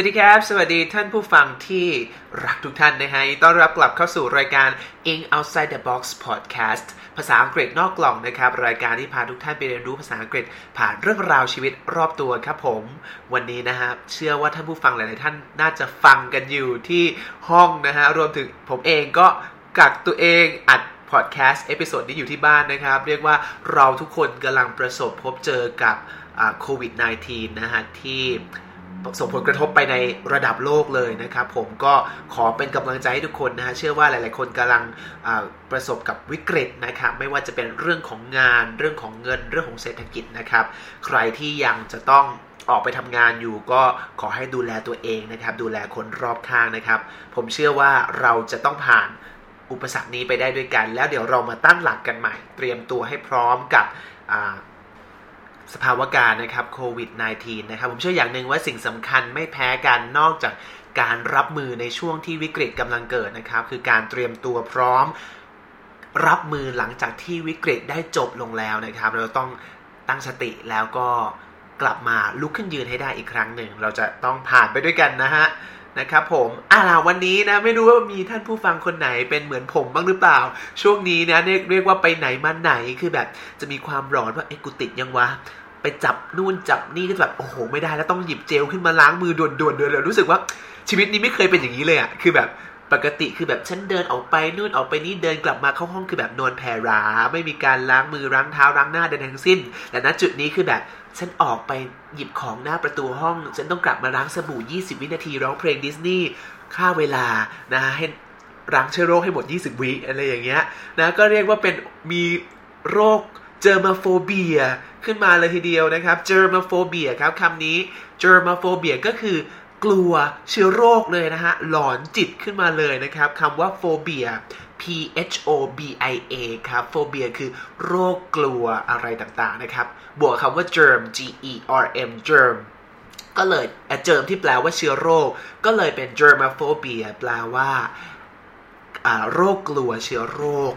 สวัสดีครับ สวัสดีท่านผู้ฟังที่รักทุกท่านนะฮะต้อนรับกลับเข้าสู่รายการ English Outside the Box Podcast ภาษาอังกฤษนอกกล่องนะครับ รายการที่พาทุกท่านไปเรียนรู้ภาษาอังกฤษ ผ่านเรื่องราวชีวิตรอบตัวครับผม วันนี้นะฮะเชื่อว่าท่านผู้ฟังหลาย ๆ ท่านน่าจะฟังกันอยู่ที่ห้องนะฮะรวมถึงผมเองก็กักตัวเองอัดพอดแคสต์ episode นี้อยู่ที่บ้านนะครับ เรียกว่าเราทุกคนกำลังประสบพบเจอกับโควิด -19 นะฮะที่ ส่งผลกระทบไปในระดับโลกเลยนะครับ ผมก็ขอเป็นกำลังใจให้ทุกคนนะฮะเชื่อว่าหลาย ๆ คนกำลังประสบกับวิกฤตนะครับไม่ว่าจะเป็นเรื่องของงาน เรื่องของเงินเรื่องของเศรษฐกิจนะครับ ใครที่ยังจะต้องออกไปทำงานอยู่ก็ขอให้ดูแลตัวเองนะครับ ดูแลคนรอบข้างนะครับ ผมเชื่อว่าเราจะต้องผ่านอุปสรรคนี้ไปได้ด้วยกัน แล้วเดี๋ยวเรามาตั้งหลักกันใหม่ เตรียมตัวให้พร้อมกับ สภาวะการนะครับโควิด -19 นะครับ ผมเชื่ออย่างหนึ่งว่าสิ่งสำคัญไม่แพ้กันนอกจากการรับมือในช่วงที่วิกฤตกำลังเกิดนะครับ คือการเตรียมตัวพร้อม รับมือหลังจากที่วิกฤตได้จบลงแล้วนะครับ เราต้องตั้งสติแล้วก็กลับมาลุกขึ้นยืนให้ได้อีกครั้งหนึ่ง เราจะต้องผ่านไปด้วยกันนะฮะนะครับผมอ่าวันนี้นะไม่รู้ว่ามีท่านผู้ฟังคนไหนเป็นเหมือนผมบ้างหรือเปล่า ช่วงนี้นะเรียกเรียกว่าไปไหนมาไหนคือแบบจะมีความร้อนว่าไอ้กูติดยังวะ ไปจับนู่นจับนี่ก็แบบโอ้โหไม่ได้แล้วต้องหยิบเจลขึ้นมาล้างมือด่วนๆเลยรู้สึกว่าชีวิตนี้ไม่เคยเป็นอย่างนี้เลยอะ่ะคือแบบปกติคือแบบฉันเดินออกไปนู่นออกไปนี่เดินกลับมาเข้าห้องคือแบบนอนแผ่ราไม่มีการล้างมือล้างเท้าล้างหน้าใดทั้งสิ้น แต่ณจุดนี้คือแบบฉันออกไปหยิบของหน้าประตูห้อง ฉันต้องกลับมาล้างสบู่ 20 วินาทีร้องเพลงดิสนีย์ค่าเวลานะให้ล้างเชื้อโรคให้หมด 20 วิอะไรอย่างเงี้ยนะก็เรียกว่าเป็นมีโรคเจอมาโฟเบีย ขึ้นมาเลยทีเดียวนะครับ germophobia ครับคำนี้ germophobia ก็คือกลัวเชื้อโรคเลยนะฮะ หลอนจิตขึ้นมาเลยนะครับคำว่า phobia P H O B I A ครับ phobia คือโรคกลัวอะไรต่างๆนะครับ บวกคำว่า germ G E R M germ ก็เลย germ ที่แปลว่าเชื้อโรค ก็เลยเป็น germophobia แปลว่าโรคกลัวเชื้อโรค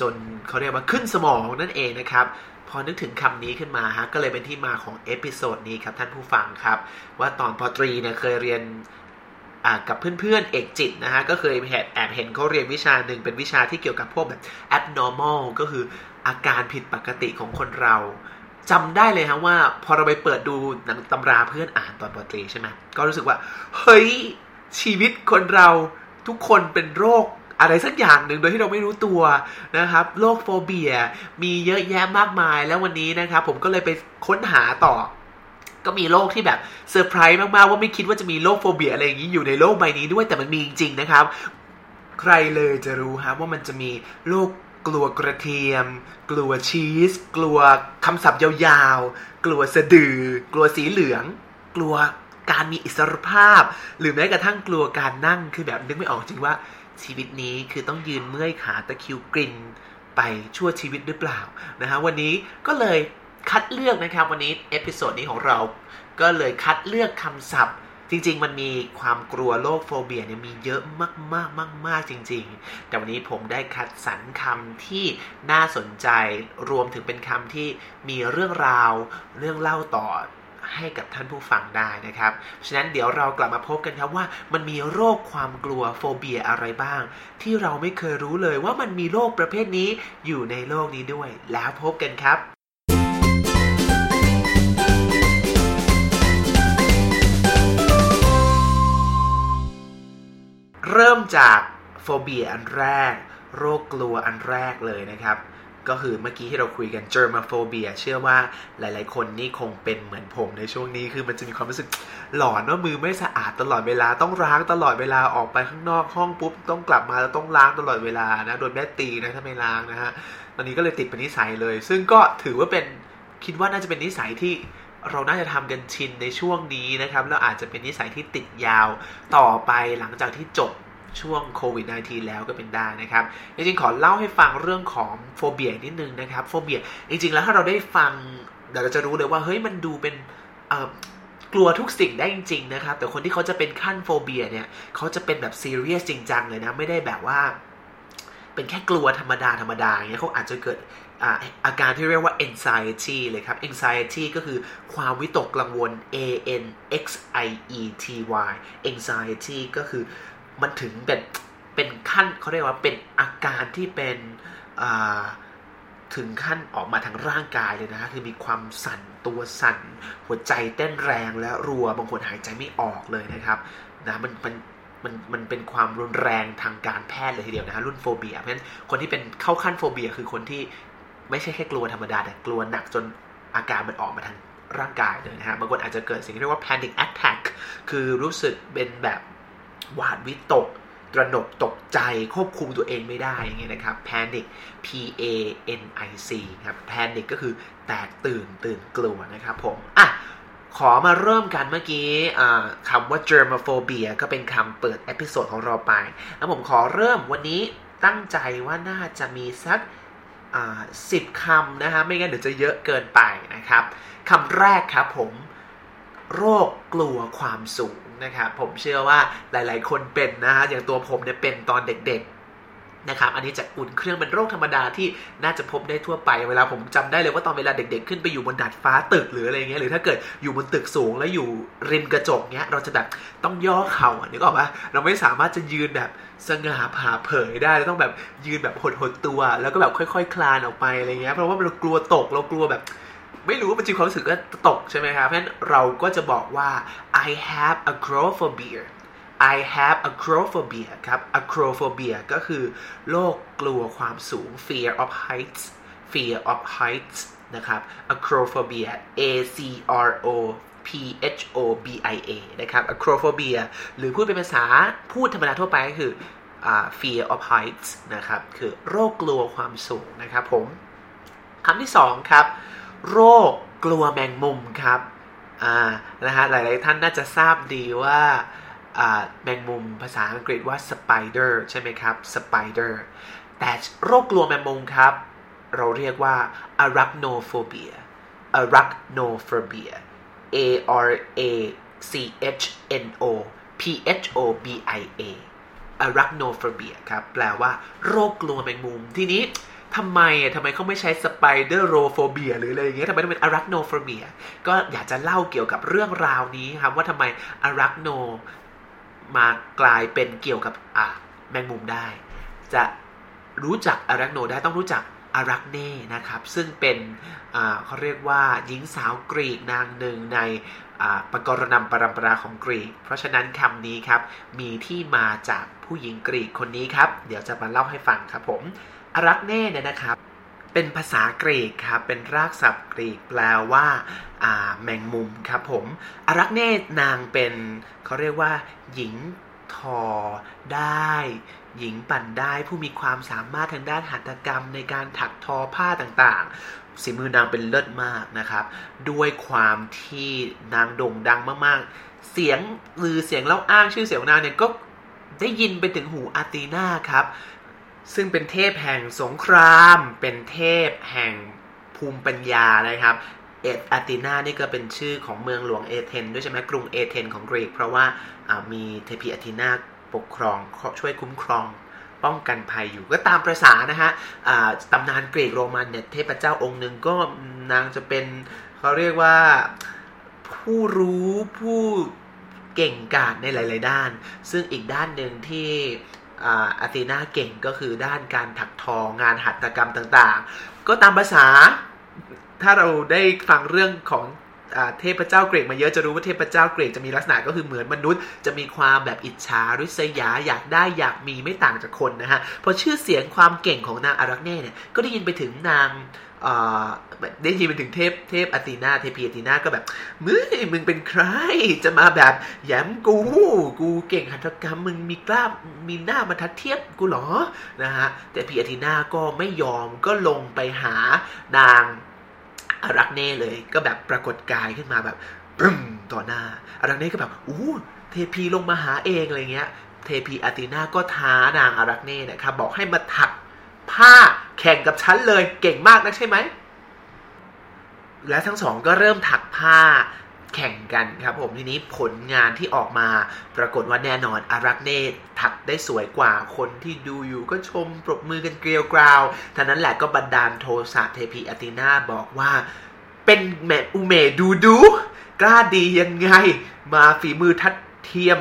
จนเขาเรียกว่าขึ้นสมองนั่นเองนะครับ พอนึกถึงคำนี้ขึ้นมาฮะก็เลยเป็นที่มาของ episode นี้ครับท่านผู้ฟังครับ ว่าตอน ป.ตรีเนี่ยเคยเรียนกับเพื่อนๆเอกจิตนะฮะก็เคยแอบเห็นเขาเรียนวิชาหนึ่งเป็นวิชาที่เกี่ยวกับพวกแบบ abnormal ก็คืออาการผิดปกติของคนเราจำได้เลยฮะว่าพอเราไปเปิดดูหนังตำราเพื่อนอ่านตอนปตรีใช่ไหมก็รู้สึกว่า เฮ้ยชีวิตคนเราทุกคนเป็นโรค อะไรสักอย่างหนึ่งโดยที่เราไม่รู้ตัวนะครับโรค phobia มีเยอะแยะมากมายแล้ววันนี้นะครับ ผมก็เลยไปค้นหาต่อ ก็มีโรคที่แบบเซอร์ไพรส์มากๆ ว่าไม่คิดว่าจะมีโรค phobia อะไรอย่างนี้อยู่ในโลกใบนี้ด้วยแต่มันมีจริงๆนะครับ ใครเลยจะรู้ฮะว่ามันจะมีโรคกลัวกระเทียม กลัวชีส กลัวคำศัพท์ยาวๆ กลัวสะดือ กลัวสีเหลือง กลัวการมีอิสรภาพ หรือแม้กระทั่งกลัวการนั่งคือแบบนึกไม่ออกจริงว่า ชีวิตนี้คือต้องยืนเมื่อยขาตะคริวกินไปชั่วชีวิตหรือเปล่านะฮะวันนี้ก็เลยคัดเลือกนะครับวันนี้ episode นี้ของเรา ก็เลยคัดเลือกคำศัพท์จริง ๆ มันมีความกลัวโรคโฟเบียเนี่ยมีเยอะมากๆมากๆจริง ๆ แต่วันนี้ผมได้คัดสรรคำที่น่าสนใจรวมถึงเป็นคำที่มีเรื่องราว เรื่องเล่าต่อ ให้กับท่านผู้ฟังได้นะครับ ฉะนั้นเดี๋ยวเรากลับมาพบกันครับว่ามันมีโรคความกลัวโฟเบียอะไรบ้าง ที่เราไม่เคยรู้เลยว่ามันมีโรคประเภทนี้อยู่ในโลกนี้ด้วย แล้วพบกันครับเริ่มจากโฟเบียอันแรก โรคกลัวอันแรกเลยนะครับ ก็คือเมื่อกี้ที่เราคุยกัน germophobia เชื่อว่าหลายๆ คนนี่คงเป็นเหมือนผมในช่วงนี้คือมันจะมีความรู้สึกหลอนว่ามือไม่สะอาดตลอดเวลาต้องล้างตลอดเวลาออกไปข้างนอกห้องปุ๊บต้องกลับมาแล้วต้องล้างตลอดเวลานะโดนแม่ตีนะถ้าไม่ล้างนะฮะตอนนี้ก็เลยติดเป็นนิสัยเลย ซึ่งก็ถือว่าเป็นคิดว่าน่าจะเป็นนิสัยที่เราน่าจะทำกันชินในช่วงนี้นะครับแล้วอาจจะเป็นนิสัยที่ติดยาวต่อไปหลังจากที่จบ ช่วงโควิด -19 แล้วก็เป็นได้นะครับ จริงๆ ขอเล่าให้ฟังเรื่องของ phobia นิดนึงนะครับ phobia จริงๆ แล้วถ้าเราได้ฟังเดี๋ยวเราจะรู้เลยว่าเฮ้ยมันดูเป็นกลัวทุกสิ่งได้จริงๆนะครับ แต่คนที่เขาจะเป็นขั้น phobia เนี่ยเขาจะเป็นแบบซีเรียสจริงจังเลยนะ ไม่ได้แบบว่า เป็นแค่กลัวธรรมดาธรรมดาอย่างเงี้ยเขาอาจจะเกิดอาการที่เรียกว่า anxiety เลยครับ anxiety ก็คือความวิตกกังวล a n x i e t y anxiety ก็คือ มันถึงเป็นเป็นขั้นเขาเรียกว่าเป็นอาการที่เป็นถึงขั้นออกมาทางร่างกายเลยนะฮะคือมีความสั่นตัวสั่น หัวใจเต้นแรงและรัวบางคนหายใจไม่ออกเลยนะครับนะมันมันมันมันเป็นความรุนแรงทางการแพทย์เลยทีเดียวนะฮะรุ่นโฟเบียเพราะฉะนั้นคนที่เป็นเข้าขั้นโฟเบียคือคนที่ไม่ใช่แค่กลัวธรรมดาแต่กลัวหนักจนอาการมันออกมาทางร่างกายเลยนะฮะบางคนอาจจะเกิดสิ่งที่เรียกว่า panic attack คือรู้สึกเป็นแบบ หวาดวิตก ตระหนกตกใจควบคุมตัวเองไม่ได้อย่างเงี้ยนะครับ panic p a n i c ครับ panic ก็คือแตกตื่นตื่นกลัวนะครับผมอะขอมาเริ่มกันเมื่อกี้คำว่า germophobia ก็เป็นคำเปิด episode ของเราไป แล้วผมขอเริ่มวันนี้ตั้งใจว่าน่าจะมีสักสิบคำนะฮะ ไม่งั้นเดี๋ยวจะเยอะเกินไปนะครับคำแรกครับผม โรคกลัวความสูง นะครับผมเชื่อว่าหลาย ๆ คนเป็นนะฮะอย่างตัวผมเนี่ยเป็นตอนเด็กๆนะครับ อันนี้จะอุ่นเครื่องเป็นโรคธรรมดาที่น่าจะพบได้ทั่วไป เวลาผมจำได้เลยว่าตอนเวลาเด็ก ๆ ขึ้นไปอยู่บนดาดฟ้าตึกหรืออะไรเงี้ย หรือถ้าเกิดอยู่บนตึกสูงแล้วอยู่ริมกระจกเงี้ย เราจะแบบต้องย่อเข่านึกออกปะเราไม่สามารถจะยืนแบบสง่าผ่าเผยได้เราต้องแบบยืนแบบหดๆตัว แล้วก็แบบค่อย ๆ คลานออกไปอะไรเงี้ย เพราะว่าเรากลัวตก เรากลัวแบบ ไม่รู้ว่ามันจริงความรู้สึกก็ตกใช่ไหมครับเพราะฉะนั้นเราก็จะบอกว่า I have acrophobia I have acrophobia ครับ acrophobia ก็คือโรคกลัวความสูง fear of heights fear of heights นะครับ acrophobia A C R O P H O B I A นะครับ acrophobia หรือพูดเป็นภาษาพูดธรรมดาทั่วไปก็คือ fear of heights นะครับ คือโรคกลัวความสูงนะครับผมคำที่สองครับ โรคกลัวแมงมุมครับอ่านะฮะหลายๆท่านน่าจะทราบดีว่าแมงมุมภาษาอังกฤษว่า spider ใช่ไหมครับ spider แต่โรคกลัวแมงมุมครับ เราเรียกว่า arachnophobia arachnophobia a r a c h n o p h o b i a arachnophobia ครับ แปลว่าโรคกลัวแมงมุม ทีนี้ ทำไมอะทำไมเขาไม่ใช้สไปเดอร์โรโฟเบียหรืออะไรอย่างเงี้ยทำไมต้องเป็นอารักโนโฟเบียก็อยากจะเล่าเกี่ยวกับเรื่องราวนี้ครับว่าทำไมอารักโนมากลายเป็นเกี่ยวกับอะแมงมุมได้ จะรู้จักอารักโนได้ต้องรู้จักอารักเน่นะครับ ซึ่งเป็นเขาเรียกว่าหญิงสาวกรีกนางหนึ่งในปกรณำปรำปราของกรีก เพราะฉะนั้นคำนี้ครับ มีที่มาจากผู้หญิงกรีกคนนี้ครับ เดี๋ยวจะมาเล่าให้ฟังครับผม อารักเน่เนี่ยนะครับ เป็นภาษากรีกครับ เป็นรากศัพท์กรีกแปลว่าแมงมุมครับผมอารักเน่นางเป็นเขาเรียกว่า หญิงทอได้ หญิงปั่นได้ผู้มีความสามารถทางด้านหัตถกรรมในการถักทอผ้าต่างๆสีมือนางเป็นเลิศมากนะครับ ด้วยความที่นางโด่งดังมากๆ เสียงหรือเสียงเล่าอ้างชื่อเสียงนางเนี่ยก็ได้ยินไปถึงหูอาตีนาครับ ซึ่งเป็นเทพแห่งสงคราม เป็นเทพแห่งภูมิปัญญานะครับเออาตินานี่ก็เป็นชื่อของเมืองหลวงเอเธนด้วยใช่ไหมกรุงเอเธนของกรีก เพราะว่ามีเทพีอาตินาปกครองช่วยคุ้มครองป้องกันภัยอยู่ก็ตามประษานะฮะตำนานกรีกโรมันเนี่ยเทพเจ้าองค์หนึ่งก็นางจะเป็นเขาเรียกว่าผู้รู้ผู้เก่งกาจในหลาย ๆ ด้าน ซึ่งอีกด้านหนึ่งที่ อาตีนาเก่งก็คือด้านการถักทองานหัตถกรรมต่างๆ ก็ตามภาษา ถ้าเราได้ฟังเรื่องของเทพเจ้าเกรกมาเยอะจะรู้ว่าเทพเจ้าเกรกจะมีลักษณะก็คือเหมือนมนุษย์ จะมีความแบบอิจฉาริษยาอยากได้อยากมีไม่ต่างจากคนนะฮะพอชื่อเสียงความเก่งของนางอารักเน่เนี่ยก็ได้ยินไปถึงนาง ได้ยินไปถึงเทพเทพอตีนาเทพีอตีนาก็แบบมึงมึงเป็นใคร จะมาแบบแย้มกู กูเก่งหัตถกรรมมึงมีกล้ามีหน้ามาทัดเทียบกูหรอนะฮะแต่พีอตีนาก็ไม่ยอมก็ลงไปหานางอารักเน่เลย ก็แบบปรากฏกายขึ้นมาแบบึมต่อหน้าอารักเน่ก็แบบอู้เทพีลงมาหาเองอะไรเงี้ยเทพีอาตินาก็ท้านางอารักเน่นะครับบอกให้มาถัก ผ้าแข่งกับฉันเลยเก่งมากนะใช่ไหม และทั้งสองก็เริ่มถักผ้าแข่งกันครับผมทีนี้ผลงานที่ออกมาปรากฏว่าแน่นอนอารักเนตถักได้สวยกว่าคนที่ดูอยู่ก็ชมปรบมือกันเกลียวกราวท่านั้นแหละก็บันดาลโทสะเทพีอตินาบอกว่า เป็นแมอุเมดูดู กล้าดียังไง มาฝีมือทัดเทียม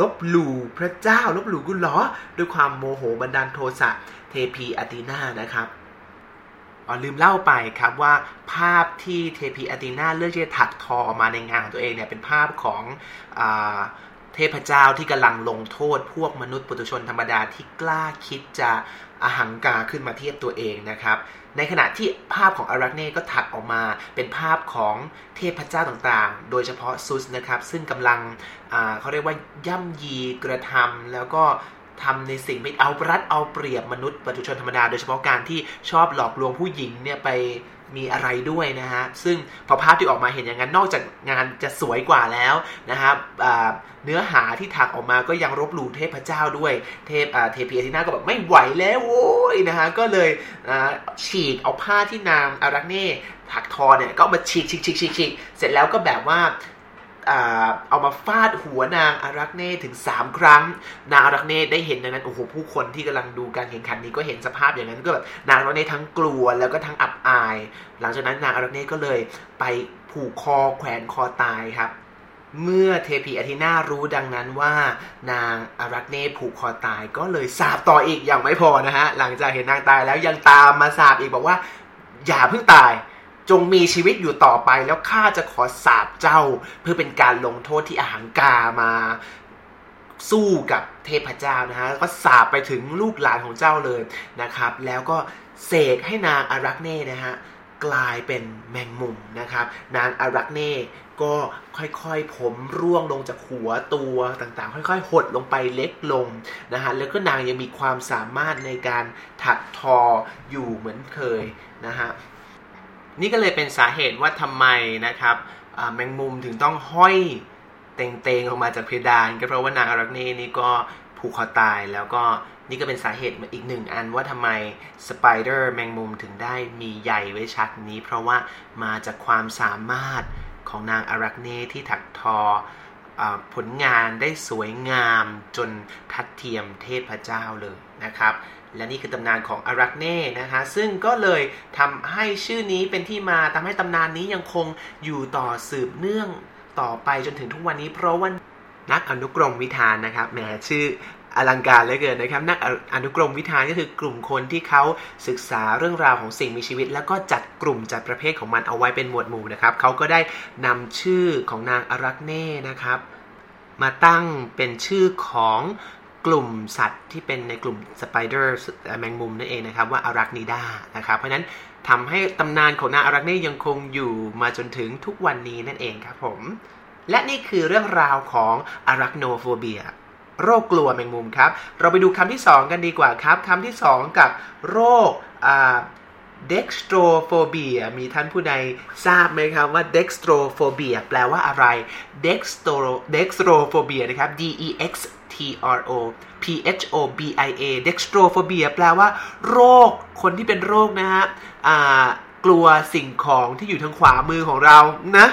ลบหลู่พระเจ้า ลบหลู่กุหรอด้วยความโมโหบันดาลโทสะ เทพีอาตินานะครับอ๋อลืมเล่าไปครับว่าภาพที่เทพีอาตินาเลือกที่จะถักทอออกมาในงานตัวเองเนี่ยเป็นภาพของอเทพเจ้าที่กำลังลงโทษ พวกมนุษย์ปุถุชนธรรมดาที่กล้าคิดจะอหังกาขึ้นมาเทียบตัวเองนะครับ ในขณะที่ภาพของอารักเน่ก็ถักออกมาเป็นภาพของเทพเจ้าต่างๆ โดยเฉพาะซุสนะครับ ซึ่งกำลังเขาเรียกว่าย่ำยีกระทำแล้วก็ ทำในสิ่งไม่เอารัดเอาเปรียบมนุษย์ปัจจุชนธรรมดา โดยเฉพาะการที่ชอบหลอกลวงผู้หญิงเนี่ยไปมีอะไรด้วยนะฮะ ซึ่งพอภาพที่ออกมาเห็นอย่างนั้น นอกจากงานจะสวยกว่าแล้วนะครับเนื้อหาที่ถักออกมาก็ยังรบหลู่เทพเจ้าด้วย เทพเทพีอาทินาก็แบบไม่ไหวแล้วโว้ยนะฮะ ก็เลยฉีกเอาผ้าที่นางอารักเน่ถักทอเนี่ยก็มาฉีกฉีกฉีกฉีกเสร็จแล้วก็แบบว่า เอามาฟาดหัวนางอารักเน่ถึง 3 ครั้ง นางอารักเน่ได้เห็นดังนั้นโอ้โหผู้คนที่กำลังดูการแข่งขันนี้ก็เห็นสภาพอย่างนั้นก็แบบนางอารักเน่ทั้งกลัวแล้วก็ทั้งอับอาย หลังจากนั้นนางอารักเน่ก็เลยไปผูกคอแขวนคอตายครับเมื่อเทพีอาทินารู้ดังนั้นว่านางอารักเน่ผูกคอตายก็เลยสาบต่ออีกอย่างไม่พอนะฮะ หลังจากเห็นนางตายแล้วยังตามมาสาบอีกบอกว่า อย่าเพิ่งตาย จงมีชีวิตอยู่ต่อไปแล้วข้าจะขอสาบเจ้า เพื่อเป็นการลงโทษที่อาหังกามาสู้กับเทพเจ้านะฮะก็สาบไปถึงลูกหลานของเจ้าเลยนะครับ แล้วก็เสกให้นางอารักเน่นะฮะกลายเป็นแมงมุมนะครับ นางอารักเน่ก็ค่อยๆ ผมร่วงลงจากหัวตัวต่างๆ ค่อยๆ หดลงไปเล็กลงนะฮะแล้วก็นางยังมีความสามารถในการถักทออยู่เหมือนเคยนะฮะ นี่ก็เลยเป็นสาเหตุว่าทำไมนะครับแมงมุมถึงต้องห้อยเตงๆออกมาจากเพดาน ก็เพราะว่านางอารักเน่นี่ก็ผูกคอตายแล้วก็นี่ก็เป็นสาเหตุอีกหนึ่งอันว่าทำไมสไปเดอร์แมงมุมถึงได้มีใหญ่ไว้ชัดนี้ เพราะว่ามาจากความสามารถของนางอารักเน่ที่ถักทออผลงานได้สวยงามจนทัดเทียมเทพเจ้าเลยนะครับ และนี่คือตำนานของอารักเน่นะคะซึ่งก็เลยทำให้ชื่อนี้เป็นที่มาทำให้ตำนานนี้ยังคงอยู่ต่อสืบเนื่องต่อไปจนถึงทุกวันนี้ เพราะว่านักอนุกรมวิธานนะครับแหมชื่ออลังการเหลือเกินนะครับ นักอนุกรมวิธานก็คือกลุ่มคนที่เขาศึกษาเรื่องราวของสิ่งมีชีวิต แล้วก็จัดกลุ่มจัดประเภทของมันเอาไว้เป็นหมวดหมู่นะครับเขาก็ได้นำชื่อของนางอารักเน่นะครับ มาตั้งเป็นชื่อของ กลุ่มสัตว์ที่เป็นในกลุ่มสไปเดอร์แมงมุมนั่นเองนะครับว่าอารักนิดานะครับเพราะนั้นทำให้ตำนานของนางอารักเน่ยังคงอยู่มาจนถึงทุกวันนี้นั่นเองครับผม และนี่คือเรื่องราวของอารักโนโฟเบียโรคกลัวแมงมุมครับ เราไปดูคำที่ 2 กันดีกว่าครับคำที่ 2 กับโรค dextrophobia มีท่านผู้ใดทราบไหมครับว่า dextrophobia แปลว่าอะไร dextro dextrophobia นะครับ D E X T R O P H O B I A dextrophobia แปลว่า โรคคนที่เป็นโรคนะฮะกลัวสิ่งของที่อยู่ทางขวามือของเรานะ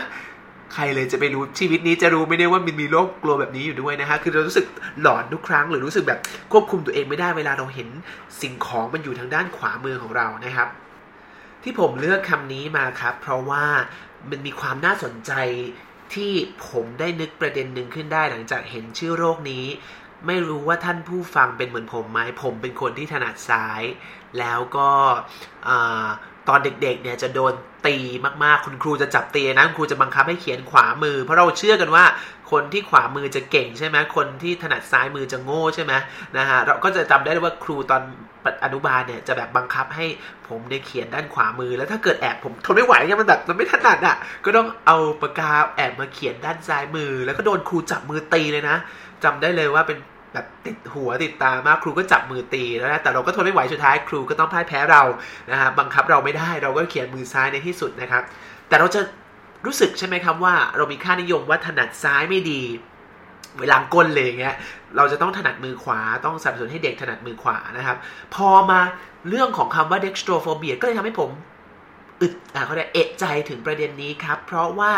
ใครเลยจะไปรู้ชีวิตนี้จะรู้ไม่ได้ว่ามันมีโรคกลัวแบบนี้อยู่ด้วยนะฮะคือเรารู้สึกหลอนทุกครั้งหรือรู้สึกแบบควบคุมตัวเองไม่ได้เวลาเราเห็นสิ่งของมันอยู่ทางด้านขวามือของเรานะครับ ที่ผมเลือกคำนี้มาครับ เพราะว่ามันมีความน่าสนใจที่ผมได้นึกประเด็นหนึ่งขึ้นได้หลังจากเห็นชื่อโรคนี้ ไม่รู้ว่าท่านผู้ฟังเป็นเหมือนผมไหมผมเป็นคนที่ถนัดซ้าย แล้วก็ ตอนเด็กๆเนี่ยจะโดนตีมากๆ คุณครูจะจับตีนะคุณครูจะบังคับให้เขียนขวามือ เพราะเราเชื่อกันว่าคนที่ขวามือจะเก่งใช่ไหมคนที่ถนัดซ้ายมือจะโง่ใช่ไหมนะฮะเราก็จะจำได้ว่าครูตอนอนุบาลเนี่ยจะแบบบังคับให้ผมเนี่ยเขียนด้านขวามือ แล้วถ้าเกิดแอบผมทนไม่ไหวเนี่ยมันแบบมันไม่ถนัดอะ ก็ต้องเอาปากกาแอบมาเขียนด้านซ้ายมือ แล้วก็โดนครูจับมือตีเลยนะจำได้เลยว่าเป็น แบบติดหัวติดตามากครูก็จับมือตีแล้วนะแต่เราก็ทนไม่ไหวสุดท้ายครูก็ต้องพ่ายแพ้เรานะฮะบังคับเราไม่ได้เราก็เขียนมือซ้ายในที่สุดนะครับ แต่เราจะรู้สึกใช่ไหมครับว่า เรามีค่านิยมว่าถนัดซ้ายไม่ดีเวลาก้นเลยเงี้ยเราจะต้องถนัดมือขวาต้องสนับสนุนให้เด็กถนัดมือขวานะครับ พอมาเรื่องของคำว่า dextrophobia ก็เลยทำให้ผมอึดอ่าเขาเรียกเอะใจถึงประเด็นนี้ครับ เพราะว่า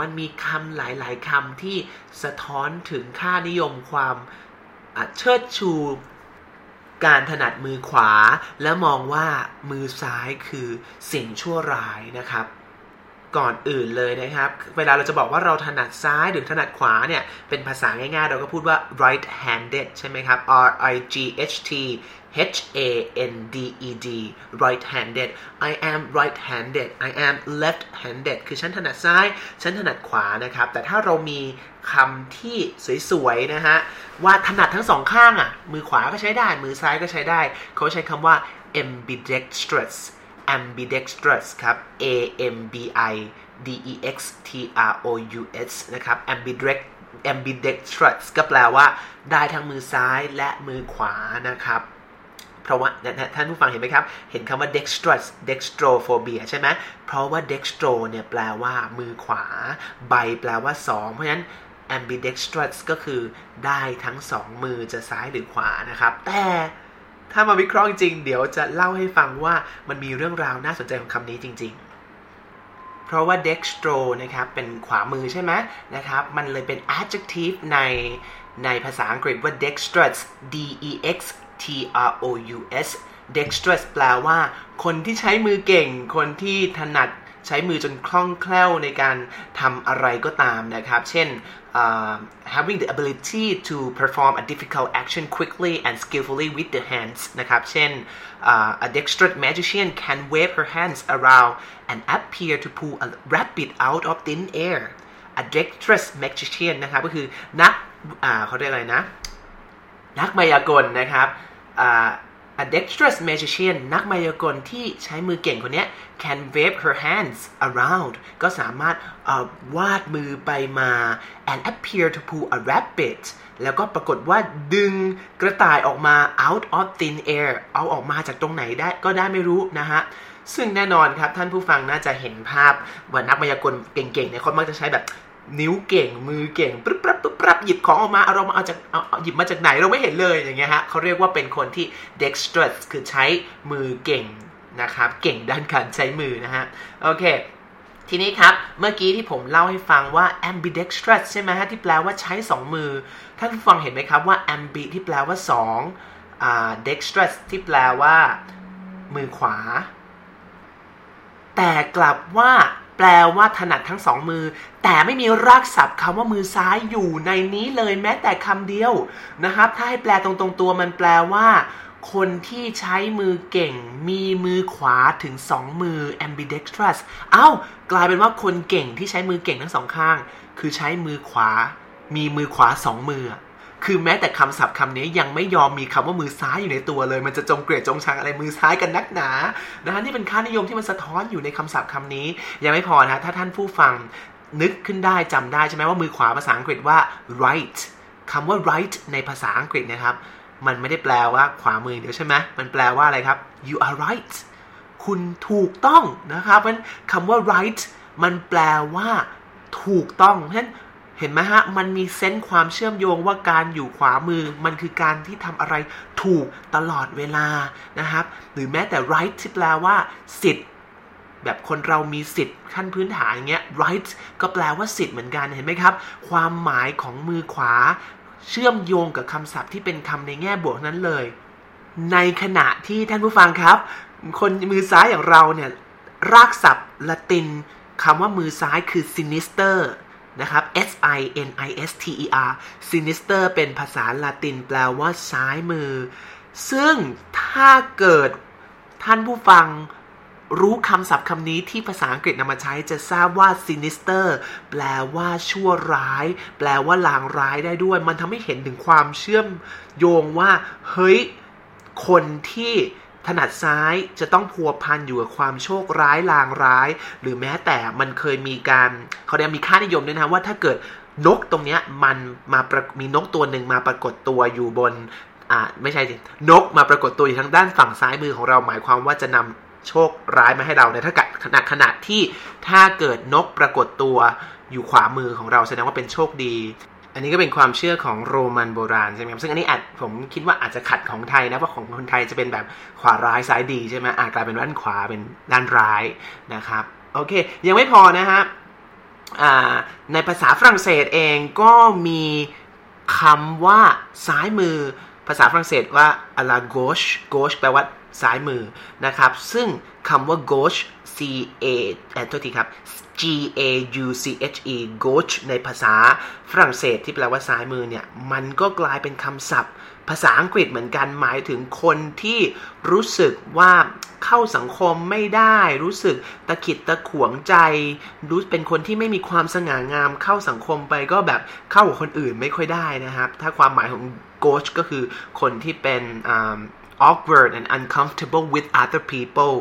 มันมีคำหลายๆคำที่สะท้อนถึงค่านิยมความเชิดชูการถนัดมือขวาและมองว่ามือซ้ายคือสิ่งชั่วร้ายนะครับ ก่อนอื่นเลยนะครับ เวลาเราจะบอกว่าเราถนัดซ้ายหรือถนัดขวาเนี่ย เป็นภาษาง่ายๆ เราก็พูดว่า right handed ใช่ไหมครับ R I G H T H A N D E D right handed I am right handed I am left handed คือฉันถนัดซ้าย ฉันถนัดขวานะครับ แต่ถ้าเรามีคำที่สวยๆนะฮะ ว่าถนัดทั้งสองข้างอะ มือขวาก็ใช้ได้ มือซ้ายก็ใช้ได้ เขาใช้คำว่า ambidextrous ambidextrous ครับ a m b i d e x t r o u s นะครับ ambidex ambidextrous ก็แปลว่าได้ทั้งมือซ้ายและมือขวานะครับเพราะว่าท่านผู้ฟังเห็นไหมครับ เห็นคำว่า dextrous dextrophobia ใช่ไหมเพราะว่า dextro เนี่ยแปลว่ามือขวา ใบแปลว่า2เพราะฉะนั้น ambidextrous ก็คือได้ทั้งสองมือจะซ้ายหรือขวานะครับ แต่ ถ้ามาวิเคราะห์จริงเดี๋ยวจะเล่าให้ฟังว่ามันมีเรื่องราวน่าสนใจของคำนี้จริง ๆ เพราะว่า dextro นะครับเป็นขวามือใช่ไหมนะครับมันเลยเป็น adjective ในในภาษาอังกฤษว่า dextrous d e x t r o u s dextrous แปลว่า คนที่ใช้มือเก่ง คนที่ถนัดใช้มือจนคล่องแคล่วในการทำอะไรก็ตามนะครับ เช่น uh, having the ability to perform a difficult action quickly and skillfully with the hands นะครับ เช่น uh, a dexterous magician can wave her hands around and appear to pull a rabbit out of thin air a dexterous magician นะครับ ก็คือนักเขาเรียกอะไรนะ นักมายากลนะครับ a dexterous magician นักมายากลที่ใช้มือเก่งคนนี้ can wave her hands around ก็สามารถวาดมือไปมา and appear to pull a rabbit แล้วก็ปรากฏว่าดึงกระต่ายออกมา out of thin air เอาออกมาจากตรงไหนได้ก็ได้ไม่รู้นะฮะ ซึ่งแน่นอนครับท่านผู้ฟังน่าจะเห็นภาพว่านักมายากลเก่งๆเนี่ยเขามักจะใช้แบบ นิ้วเก่งมือเก่งปึ๊บปั๊บปึ๊บปั๊บหยิบของออกมาเอาเรามาเอาจากเอาหยิบมาจากไหนเราไม่เห็นเลยอย่างเงี้ยฮะเขาเรียกว่าเป็นคนที่ dexterous คือใช้มือเก่งนะครับ เก่งด้านการใช้มือนะฮะโอเคทีนี้ครับ เมื่อกี้ที่ผมเล่าให้ฟังว่า ambidextrous ใช่ไหมฮะที่แปลว่าใช้ 2 มือ ท่านผู้ฟังเห็นไหมครับว่า ambi ที่แปลว่า2อ่า dextrous ที่แปลว่า มือขวา แต่กลับว่า ลว่าถนัดทั้งสองมือ แต่ไม่มีรากศัพท์คำว่ามือซ้ายอยู่ในนี้เลยแม้แต่คำเดียวนะครับ ถ้าให้แปลตรงๆตัวมันแปลว่า คนที่ใช้มือเก่ง มีมือขวาถึงสองมือ ambidextrous เอา้ากลายเป็นว่าคนเก่งที่ใช้มือเก่งทั้งสองข้าง คือใช้มือขวา มีมือขวาสองมือ คือแม้แต่คำศัพท์คำนี้ยังไม่ยอมมีคำว่ามือซ้ายอยู่ในตัวเลย มันจะจงเกลียดจงชังอะไรมือซ้ายกันนักหนานะฮะนี่เป็นค่านิยมที่มันสะท้อนอยู่ในคำศัพท์คำนี้ ยังไม่พอนะถ้าท่านผู้ฟังนึกขึ้นได้จำได้ใช่ไหมว่ามือขวาภาษาอังกฤษว่า right คำว่า right ในภาษาอังกฤษนะครับ มันไม่ได้แปลว่าขวามือเดียวใช่ไหมมันแปลว่าอะไรครับ you are right คุณถูกต้องนะครับเพราะคำว่า right มันแปลว่าถูกต้อง เพราะฉะนั้น เห็นไหมฮะ มันมีเซนส์ความเชื่อมโยงว่าการอยู่ขวามือ มันคือการที่ทำอะไรถูกตลอดเวลานะครับ หรือแม้แต่ right ที่แปลว่าสิทธิ์แบบคนเรามีสิทธิ์ขั้นพื้นฐานอย่างเงี้ย right ก็แปลว่าสิทธิ์เหมือนกันเห็นไหมครับ ความหมายของมือขวา เชื่อมโยงกับคำศัพท์ที่เป็นคำในแง่บวกนั้นเลย ในขณะที่ท่านผู้ฟังครับ คนมือซ้ายอย่างเราเนี่ยรากศัพท์ละตินคำว่ามือซ้ายคือ sinister นะครับ S I N I S T E R sinister เป็นภาษาละตินแปลว่าซ้ายมือ ซึ่งถ้าเกิดท่านผู้ฟังรู้คำศัพท์คำนี้ที่ภาษาอังกฤษนำมาใช้จะทราบว่า sinister แปลว่าชั่วร้าย แปลว่าลางร้ายได้ด้วย มันทำให้เห็นถึงความเชื่อมโยงว่า เฮ้ย คนที่ ถนัดซ้ายจะต้องพัวพันอยู่กับความโชคร้ายลางร้าย หรือแม้แต่มันเคยมีการเขาเรียกมีค่านิยมด้วยนะว่าถ้าเกิดนกตรงเนี้ยมันมามีนกตัวหนึ่งมาปรากฏตัวอยู่บนอ่าไม่ใช่สินกมาปรากฏตัวอยู่ทางด้านฝั่งซ้ายมือของเราหมายความว่าจะนำโชคร้ายมาให้เราในถ้าขณะขณะที่ถ้าเกิดนกปรากฏตัวอยู่ขวามือของเราแสดงว่าเป็นโชคดี อันนี้ก็เป็นความเชื่อของโรมันโบราณใช่ไหมครับซึ่งอันนี้อาจผมคิดว่าอาจจะขัดของไทยนะเพราะของคนไทยจะเป็นแบบขวาร้ายซ้ายดีใช่ไหมอาจกลายเป็นด้านขวาเป็นด้านร้ายนะครับโอเค ยังไม่พอนะฮะในภาษาฝรั่งเศสเองก็มีคำว่าซ้ายมือ ภาษาฝรั่งเศสว่า à la gauche gauche แปลว่าซ้ายมือนะครับ ซึ่ง คำว่า gauche c a แอนโทษทีครับ G A U C H E gauche ในภาษาฝรั่งเศสที่แปลว่าซ้ายมือเนี่ย มันก็กลายเป็นคำศัพท์ ภาษาอังกฤษเหมือนกันหมายถึงคนที่รู้สึกว่าเข้าสังคมไม่ได้รู้สึกตะขิดตะขวงใจ รู้เป็นคนที่ไม่มีความสง่างามเข้าสังคมไปก็แบบเข้ากับคนอื่นไม่ค่อยได้นะครับ ถ้าความหมายของ gauche ก็คือคนที่เป็น awkward and uncomfortable with other people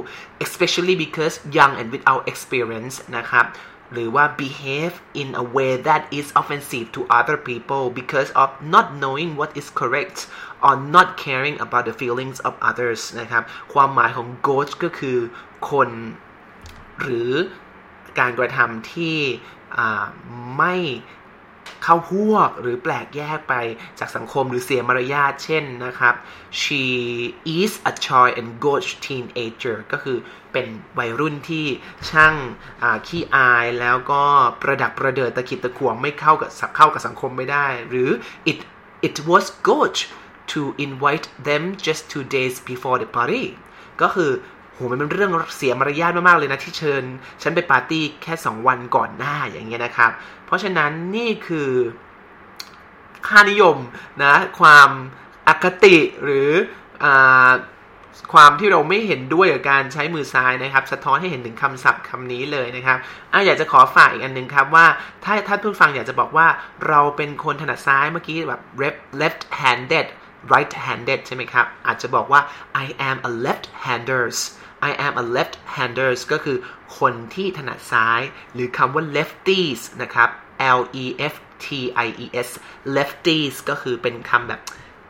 especially because young and without experience นะครับ หรือว่า behave in a way that is offensive to other people because of not knowing what is correct or not caring about the feelings of others นะครับ ความหมายของ ghost ก็คือคน หรือการกระทำที่ไม่ เข้าพวกหรือแปลกแยกไปจากสังคมหรือเสียมารยาทเช่นนะครับ she is a shy and gauche teenager ก็คือเป็นวัยรุ่นที่ช่างขี้อายแล้วก็ประดับประเดิดตะขิดตะขวงไม่เข้ากับเข้ากับสังคมไม่ได้ หรือ it it was gauche to invite them just two days before the party ก็คือ โหมันเป็นเรื่องเสียมารยาทมากๆเลยนะที่เชิญ ฉันไปปาร์ตี้แค่ 2 วันก่อนหน้าอย่างเงี้ยนะครับ เพราะฉะนั้นนี่คือค่านิยมนะความอคติหรืออความที่เราไม่เห็นด้วยกับการใช้มือซ้ายนะครับ สะท้อนให้เห็นถึงคำศัพท์คำนี้เลยนะครับออยากจะขอฝากอีกอันหนึ่งครับว่าถ้าท่านผู้ฟังอยากจะบอกว่าเราเป็นคนถนัดซ้ายเมื่อกี้แบบ left handed right handed ใช่ไหมครับ อาจจะบอกว่า I am a left handers I am a left handers ก็คือคนที่ถนัดซ้าย หรือคำว่า lefties นะครับ L E F T I E S lefties ก็คือเป็นคำแบบ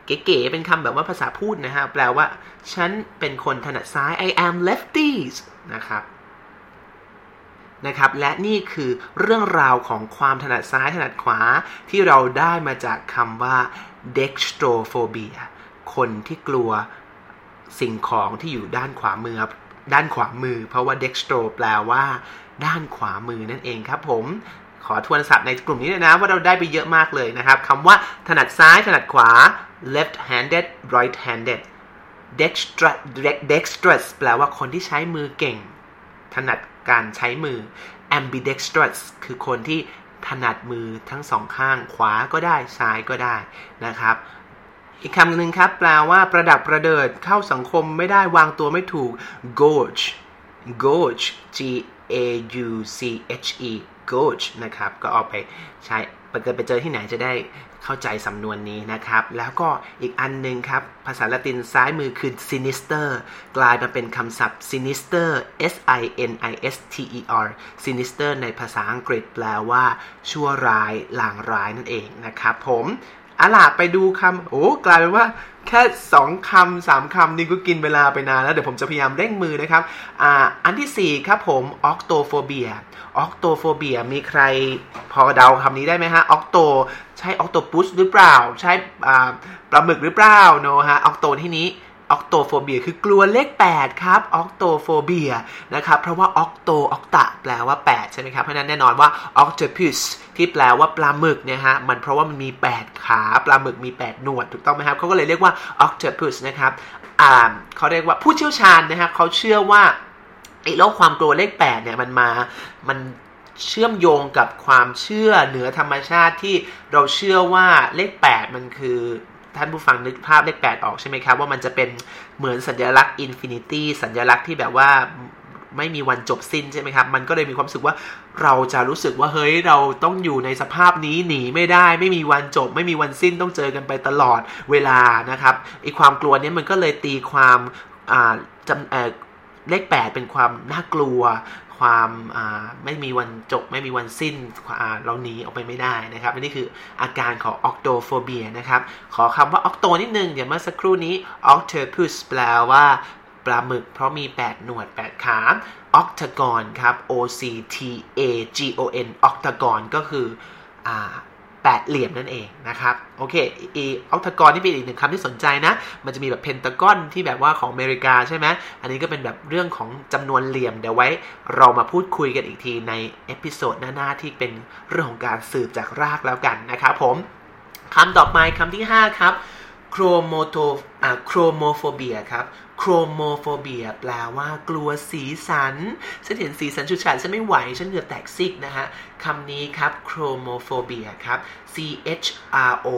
เก๋ๆเป็นคำแบบว่าภาษาพูดนะฮะ แปลว่า ฉันเป็นคนถนัดซ้าย I am lefties นะครับนะครับ และนี่คือเรื่องราวของความถนัดซ้ายถนัดขวาที่เราได้มาจากคำว่า dextrophobia คนที่กลัวสิ่งของที่อยู่ด้านขวามือ ด้านขวามือ เพราะว่า dextro แปลว่า ด้านขวามือนั่นเองครับผมขอทวนศัพท์ในกลุ่มนี้เลยนะว่าเราได้ไปเยอะมากเลยนะครับคำว่าถนัดซ้ายถนัดขวา left handed right handed dextrous dextrous แปลว่าคนที่ใช้มือเก่ง ถนัดการใช้มือ ambidextrous คือคนที่ถนัดมือทั้งสองข้างขวาก็ได้ซ้ายก็ได้นะครับ อีกคำหนึ่งครับ แปลว่าประดับประเดิดเข้าสังคมไม่ได้วางตัวไม่ถูก gauge gauge g a u c h e gauge นะครับ ก็เอาไปใช้ไปเกิดไปเจอที่ไหนจะได้เข้าใจสำนวนนี้นะครับ แล้วก็อีกอันหนึ่งครับ ภาษาละตินซ้ายมือคือ sinister กลายมาเป็นคำศัพท์ sinister s i n i s t e r sinister ในภาษาอังกฤษแปลว่า ชั่วร้ายลางร้ายนั่นเองนะครับผม อาล่ะไปดูคำโอ้กลายเป็นว่าแค่สองคำสามคำนี่ก็กินเวลาไปนานแล้ว เดี๋ยวผมจะพยายามเร่งมือนะครับอ่าอันที่สี่ครับผมออกโตโฟเบียoctophobia มีใครพอเดาคำนี้ได้ไหมฮะ octo ใช่ octopus หรือเปล่า ใช่ปลาหมึกหรือเปล่า no ฮะ octo ที่นี้ octophobia คือกลัวเลข 8 ครับ octophobia นะครับ เพราะว่า octo octa แปลว่า 8 ใช่ไหมครับ เพราะนั้นแน่นอนว่า octopus ที่แปลว่าปลาหมึกเนี่ยฮะมันเพราะว่ามันมี 8 ขาปลาหมึกมี 8 หนวดถูกต้องไหมครับเขาก็เลยเรียกว่า octopus นะครับอ่าเขาเรียกว่าผู้เชี่ยวชาญนะฮะเขาเชื่อว่าไอ้โรคความกลัวเลข 8 เนี่ยมันมามันเชื่อมโยงกับความเชื่อเหนือธรรมชาติที่เราเชื่อว่าเลข 8 มันคือ ท่านผู้ฟังนึกภาพเลข8ออกใช่ไหมครับ ว่ามันจะเป็นเหมือนสัญลักษณ์ infinity สัญลักษณ์ที่แบบว่าไม่มีวันจบสิ้นใช่ไหมครับ มันก็เลยมีความรู้สึกว่าเราจะรู้สึกว่าเฮ้ยเราต้องอยู่ในสภาพนี้หนีไม่ได้ ไม่มีวันจบ ไม่มีวันสิ้นต้องเจอกันไปตลอดเวลานะครับไอ้ความกลัวนี้มันก็เลยตีความอ่าจำเลข 8 เป็นความน่ากลัว ความไม่มีวันจบ ไม่มีวันสิ้นเราหนีออกไปไม่ได้นะครับนี่คืออาการของ octophobia นะครับขอคำว่า octo นิดนึงเดี๋ยวเมื่อสักครู่นี้ octopus แปลว่าปลาหมึกเพราะมี 8 หนวด 8 ขา octagon ครับ O C T A G O N octagon ก็คืออ แปดเหลี่ยมนั่นเองนะครับโอเคอี octagon นี่เป็นอีกหนึ่งคำที่สนใจนะ มันจะมีแบบ Pentagon ที่แบบว่าของอเมริกาใช่ไหมอันนี้ก็เป็นแบบเรื่องของจำนวนเหลี่ยมเดี๋ยวไว้ เรามาพูดคุยกันอีกทีใน episode หน้าๆที่เป็นเรื่องของการสืบจากรากแล้วกันนะครับผมคำต่อไปคำที่ 5 ครับ chromo โทอ่า chromophobia ครับ chromophobia แปลว่ากลัวสีสัน ฉันเห็นสีสันฉูดฉาดฉันไม่ไหว ฉันเหงื่อแตกซิกนะฮะคำนี้ครับ chromophobia ครับ C H R O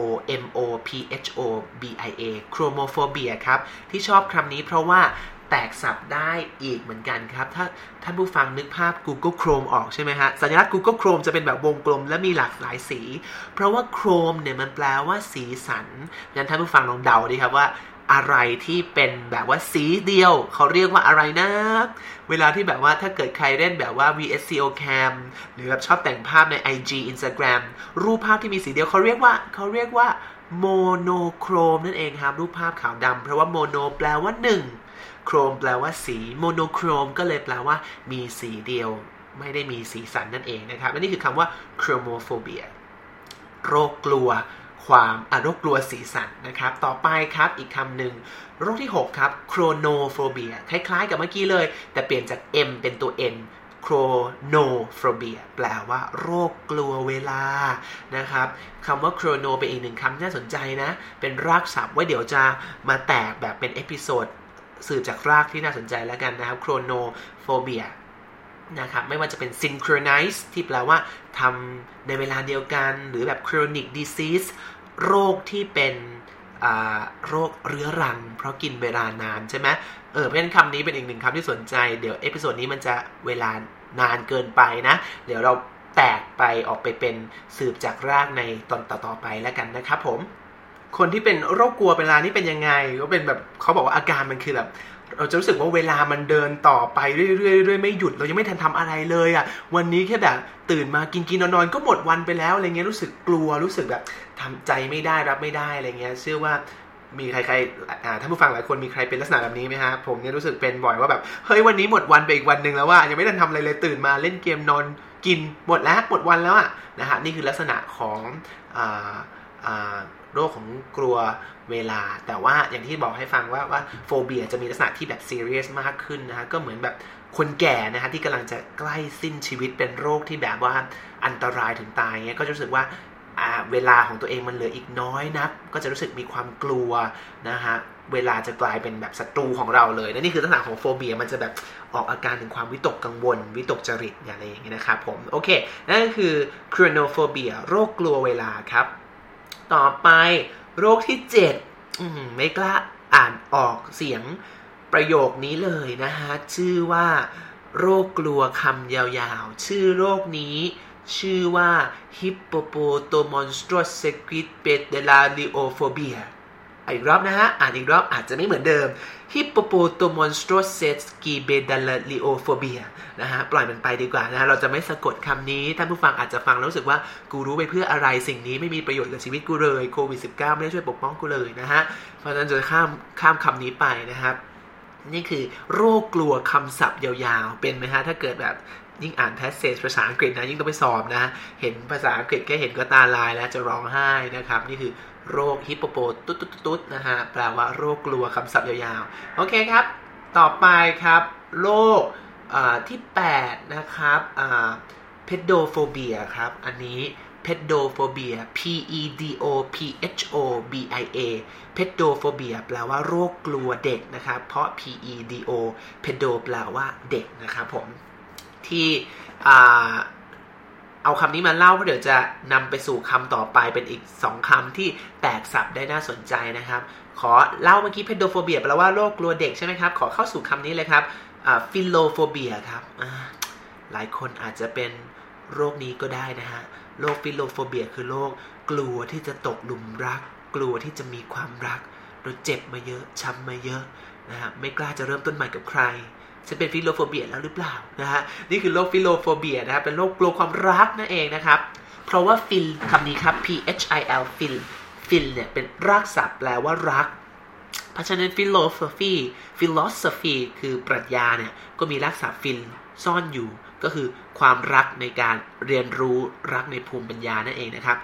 M O P H O B I A chromophobia ครับ ที่ชอบคำนี้เพราะว่า แตกศัพท์ได้อีกเหมือนกันครับ ถ้าท่านผู้ฟังนึกภาพ Google Chrome ออกใช่ไหมฮะ สัญลักษณ์ Google Chrome จะเป็นแบบวงกลมและมีหลากหลายสี เพราะว่า Chrome เนี่ยมันแปลว่าสีสันงั้นท่านผู้ฟังลองเดาดูครับว่าอะไรที่เป็นแบบว่าสีเดียว เขาเรียกว่าอะไรนะ เวลาที่แบบว่าถ้าเกิดใครเล่นแบบว่า VSCO cam หรือแบบชอบแต่งภาพใน IG Instagram รูปภาพที่มีสีเดียวเขาเรียกว่าเขาเรียกว่า monochrome นั่นเองครับ รูปภาพขาวดำเพราะว่า mono แปลว่าหนึ่ง chrome แปลว่าสี monochrome ก็เลยแปลว่ามีสีเดียว ไม่ได้มีสีสันนั่นเองนะครับและนี่คือคำว่า chromophobia โรคกลัวความโรคกลัวสีสันนะครับ ต่อไปครับอีกคำหนึ่งโรคที่ 6 ครับ chronophobia คล้ายๆ กับเมื่อกี้เลย แต่เปลี่ยนจาก M เป็นตัว N chronophobia แปลว่า โรคกลัวเวลานะครับคำว่า chrono เป็นอีกหนึ่งคำน่าสนใจนะ เป็นรากศัพท์ไว้เดี๋ยวจะมาแตกแบบเป็น episode สืบจากรากที่น่าสนใจแล้วกันนะครับ chronophobia นะครับไม่ว่าจะเป็น synchronize ที่แปลว่าทำในเวลาเดียวกัน หรือแบบ chronic disease โรคที่เป็นโรคเรื้อรัง เพราะกินเวลานานใช่ไหมเออเพราะฉะนั้นคำนี้เป็นอีกหนึ่งคำที่สนใจ เดี๋ยว episode นี้มันจะเวลานานเกินไปนะ เดี๋ยวเราแตกไปออกไปเป็นสืบจากรากในตอนต่อๆไปแล้วกันนะครับผม คนที่เป็นโรคกลัวเวลานี่เป็นยังไงก็เป็นแบบเขาบอกว่าอาการมันคือแบบเราจะรู้สึกว่าเวลามันเดินต่อไปเรื่อยๆไม่หยุดเรายังไม่ทันทำอะไรเลยอะ่ะ วันนี้แค่แบบตื่นมากินกินนอนๆก็หมดวันไปแล้วอะไรเงี้ยรู้สึกกลัวรู้สึกแบบทำใจไม่ได้รับไม่ได้อะไรเงี้ยเชื่อว่ามีใครๆท่านผู้ฟังหลายคนมีใครเป็นลักษณะแบบนี้ไหมฮะ ผมเนี่ยรู้สึกเป็นบ่อยว่าแบบ เฮ้ยวันนี้หมดวันไปอีกวันหนึ่งแล้วว่ายังไม่ทันทำอะไรเลยตื่นมาเล่นเกมนอนกินหมดแล้วหมดวันแล้วอะนะฮะนี่คือลักษณะของอ่าอ่า โรคของกลัวเวลา แต่ว่าอย่างที่บอกให้ฟังว่าว่าโฟเบียจะมีลักษณะที่แบบซีเรียสมากขึ้นนะฮะก็เหมือนแบบคนแก่นะฮะที่กำลังจะใกล้สิ้นชีวิตเป็นโรคที่แบบว่าอันตรายถึงตายเงี้ยก็จะรู้สึกว่าเวลาของตัวเองมันเหลืออีกน้อยนัก ก็จะรู้สึกมีความกลัวนะฮะเวลาจะกลายเป็นแบบศัตรูของเราเลยและนี่คือลักษณะของโฟเบียมันจะแบบออกอาการถึงความวิตกกังวล วิตกจริตอะไรอย่างเงี้ยนะครับผม โอเค นั่นก็คือ chronophobia โรคกลัวเวลาครับ ต่อไป โรคที่เจ็ดไม่กล้าอ่านออกเสียงประโยคนี้เลยนะฮะ ชื่อว่า โรคกลัวคำยาวๆ ชื่อโรคนี้ชื่อว่า hippopotamonstrous sequipedaliophobia อีกรอบนะฮะ อ่านอีกรอบอาจจะไม่เหมือนเดิม hippopotamonstrous sequipedaliophobia นะฮะ ปล่อยมันไปดีกว่านะะเราจะไม่สะกดคำนี้ ท่านผู้ฟังอาจจะฟังแล้วรู้สึกว่า กูรู้ไปเพื่ออะไร สิ่งนี้ไม่มีประโยชน์กับชีวิตกูเลย โควิด -19 ไม่ได้ช่วยปกป้องกูเลยนะฮะ เพราะฉะนั้นจะข้ามข้ามคำนี้ไปนะครับนี่คือโรคกลัวคำศัพท์ยาวๆ เป็นไหมฮะ ถ้าเกิดแบบ ยิ่งอ่านแพสเซจภาษาอังกฤษนะยิ่งต้องไปสอบนะ เห็นภาษาอังกฤษแค่เห็นก็ตาลายแล้วจะร้องไห้นะครับ นี่คือโรคฮิปโปโปตุ๊ดตุ๊ดตุ๊ดนะฮะแปลว่าโรคกลัวคำศัพท์ยาวๆ โอเคครับ ต่อไปครับ โรคที่ 8 นะครับเพดโดโฟเบียครับ อันนี้pedophobia P E D O P H O B I A pedophobia แปลว่าโรคกลัวเด็กนะครับ เพราะ P E D O pedo แปลว่าเด็กนะครับผม ที่เอาคำนี้มาเล่าเพราะเดี๋ยวจะนำไปสู่คำต่อไปเป็นอีก 2คำที่แตกศัพท์ได้น่าสนใจนะครับ ขอเล่าเมื่อกี้ pedophobia แปลว่าโรคกลัวเด็กใช่ไหมครับ ขอเข้าสู่คำนี้เลยครับ philophobia ครับหลายคนอาจจะเป็นโรคนี้ก็ได้นะฮะโรค philophobia คือโรคกลัวที่จะตกหลุมรัก กลัวที่จะมีความรักเราเจ็บมาเยอะช้ำมาเยอะนะฮะไม่กล้าจะเริ่มต้นใหม่กับใคร จะเป็น philophobia แล้วหรือเปล่านะฮะนี่คือโรค philophobia นะครับเป็นโรคกลัวความรักนั่นเองนะครับ เพราะว่า phil คำนี้ครับ P H I L phil phil เนี่ยเป็นรากศัพท์แปลว่ารักเพราะฉะนั้น philosophy philosophy คือปรัชญาเนี่ยก็มีรากศัพท์ฟิลซ่อนอยู่ ก็คือความรักในการเรียนรู้รักในภูมิปัญญานั่นเองนะครับ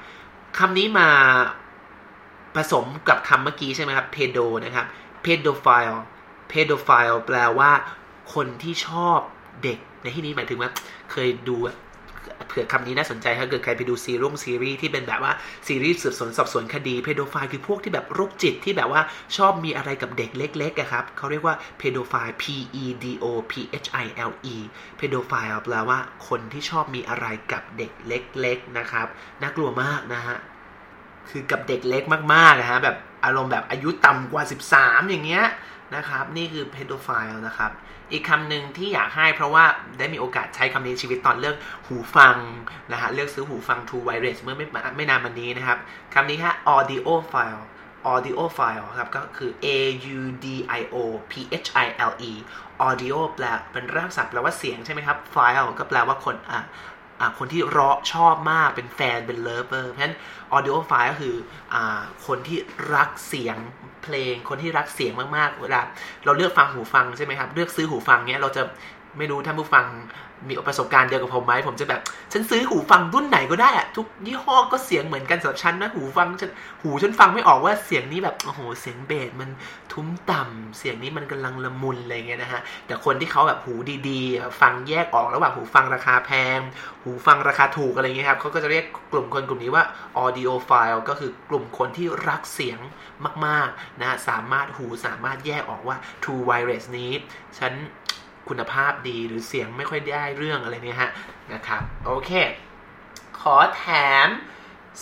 คำนี้มาผสมกับคำเมื่อกี้ใช่ไหมครับ pedo นะครับ pedophile pedophile แปลว่า คนที่ชอบเด็กในที่นี้หมายถึงว่าเคยดูเผื่อคำนี้น่าสนใจถ้าเกิดใครไปดูซีรุ่งซีรีส์ที่เป็นแบบว่าซีรีส์สืบสวนสอบสวนคดีเพโดไฟคือพวกที่แบบโรคจิตที่แบบว่าชอบมีอะไรกับเด็กเล็กๆครับเขาเรียกว่าเพโดไฟ P E D O P H I L E เพโดไฟแปลว่าคนที่ชอบมีอะไรกับเด็กเล็กๆนะครับน่ากลัวมากนะฮะคือกับเด็กเล็กมากๆนะฮะแบบอารมณ์แบบอายุต่ำกว่า 13 อย่างเงี้ย นะครับ นี่คือเพโดไฟนะครับ อีกคำหนึ่งที่อยากให้เพราะว่าได้มีโอกาสใช้คำนี้ชีวิตตอนเลือกหูฟังนะฮะเลือกซื้อหูฟัง True Wireless เมื่อไม่ไม่นานมานี้นะครับคำนี้ฮะ audiophile audiophile ครับก็คือ a u d i o p h i l e audio แปลเป็นรากศัพท์แปลว่าเสียงใช่ไหมครับ file ก็แปลว่าคนอะคนที่รอชอบมากเป็นแฟนเป็น lover เพราะฉะนั้น audiophile ก็คือคนที่รักเสียง เพลง คนที่รักเสียงมากๆ เวลาเราเลือกฟังหูฟังใช่ไหมครับ เลือกซื้อหูฟังเนี้ยเราจะ ไม่รู้ท่านผู้ฟังมีประสบการณ์เดียวกับผมไหมผมจะแบบ ฉันซื้อหูฟังรุ่นไหนก็ได้อะทุกยี่ห้อก็เสียงเหมือนกันสำหรับฉันนะหูฟังฉันหูฉันฟังไม่ออกว่าเสียงนี้แบบโอ้โหเสียงเบสมันทุ้มต่ำเสียงนี้มันกำลังละมุนอะไรเงี้ยนะฮะแต่คนที่เขาแบบหูดีๆ ฟังแยกออกระหว่างหูฟังราคาแพง หูฟังราคาถูกอะไรเงี้ยครับเขาก็จะเรียกกลุ่มคนกลุ่มนี้ว่า audiophile ก็คือกลุ่มคนที่รักเสียงมากๆนะสามารถหูสามารถแยกออกว่า True Wireless นี้ฉัน คุณภาพดีหรือเสียงไม่ค่อยได้เรื่องอะไรเนี่ยฮะนะครับโอเค ขอแถม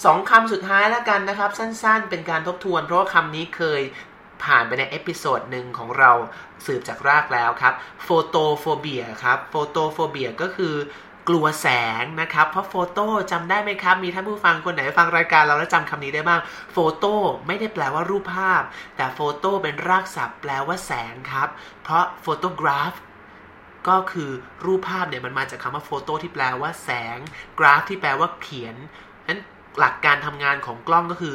สองคำสุดท้ายแล้วกันนะครับ สั้นๆ เป็นการทบทวน เพราะว่าคำนี้เคยผ่านไปใน episode หนึ่งของเราสืบจากรากแล้วครับ photophobia ครับ photophobia ก็คือกลัวแสงนะครับ เพราะ photo จำได้ไหมครับ มีท่านผู้ฟังคนไหนฟังรายการเราแล้วจำคำนี้ได้บ้าง โฟโต้ไม่ได้แปลว่ารูปภาพ แต่โฟโต้เป็นรากศัพท์แปลว่าแสงครับ เพราะโฟโตกราฟ ก็คือรูปภาพเนี่ยมันมาจากคำว่าโฟโต้ที่แปลว่าแสง กราฟที่แปลว่าเขียนนั้นหลักการทำงานของกล้องก็คือ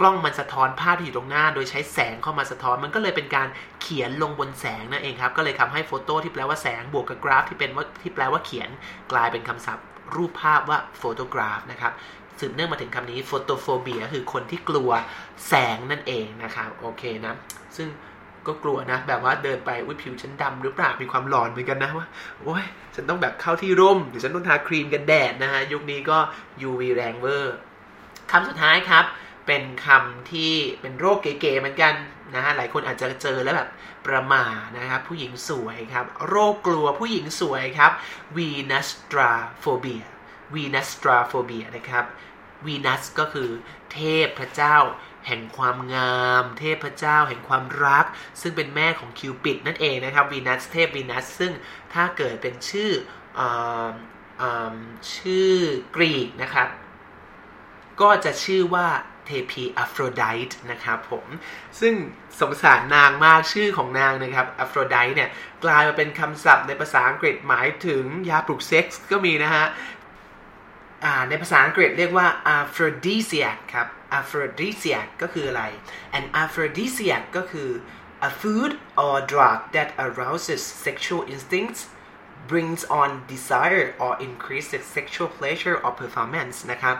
กล้องมันสะท้อนภาพที่อยู่ตรงหน้า โดยใช้แสงเข้ามาสะท้อน มันก็เลยเป็นการเขียนลงบนแสงนั่นเองครับ ก็เลยทาให้โฟโต้ที่แปลว่าแสงบวกกับกราฟที่เป็นว่าที่แปลว่าเขียน กลายเป็นคำศัพท์ รูปภาพว่า photograph นะครับสืบเนื่องมาถึงคำนี้ photophobia คือคนที่กลัวแสงนั่นเองนะครับ โอเคนะ ซึ่ง ก็กลัวนะ แบบว่าเดินไปอุ้ยผิวฉันดำหรือเปล่ามีความหลอนเหมือนกันนะว่าโอ้ยฉันต้องแบบเข้าที่ร่มหรือฉันต้องทาครีมกันแดดนะฮะยุคนี้ก็ UV แรงเวอร์คำสุดท้ายครับ เป็นคำที่เป็นโรคเก๋ๆเหมือนกันนะฮะหลายคนอาจจะเจอแล้วแบบประหม่านะครับ ผู้หญิงสวยครับ โรคกลัวผู้หญิงสวยครับ Venustrophobia Venustrophobia นะครับ Venus ก็คือเทพพระเจ้า แห่งความงาม เทพเจ้า แห่งความรัก ซึ่งเป็นแม่ของคิวปิดนั่นเองนะครับวีนัสเทพวีนัสซึ่งถ้าเกิดเป็นชื่อออชื่อกรีกนะครับ ก็จะชื่อว่าเทพีอัฟโรไดต์นะครับผมซึ่งสงสารนางมากชื่อของนางนะครับอัฟโรไดต์เนี่ย กลายมาเป็นคำศัพท์ในภาษาอังกฤษหมายถึงยาปลุกเซ็กส์ก็มีนะฮะ ในภาษาอังกฤษเรียกว่า aphrodisiac ครับ aphrodisiac ก็คืออะไร an aphrodisiac ก็คือ a food or drug that arouses sexual instincts brings on desire or increases sexual pleasure or performance นะครับ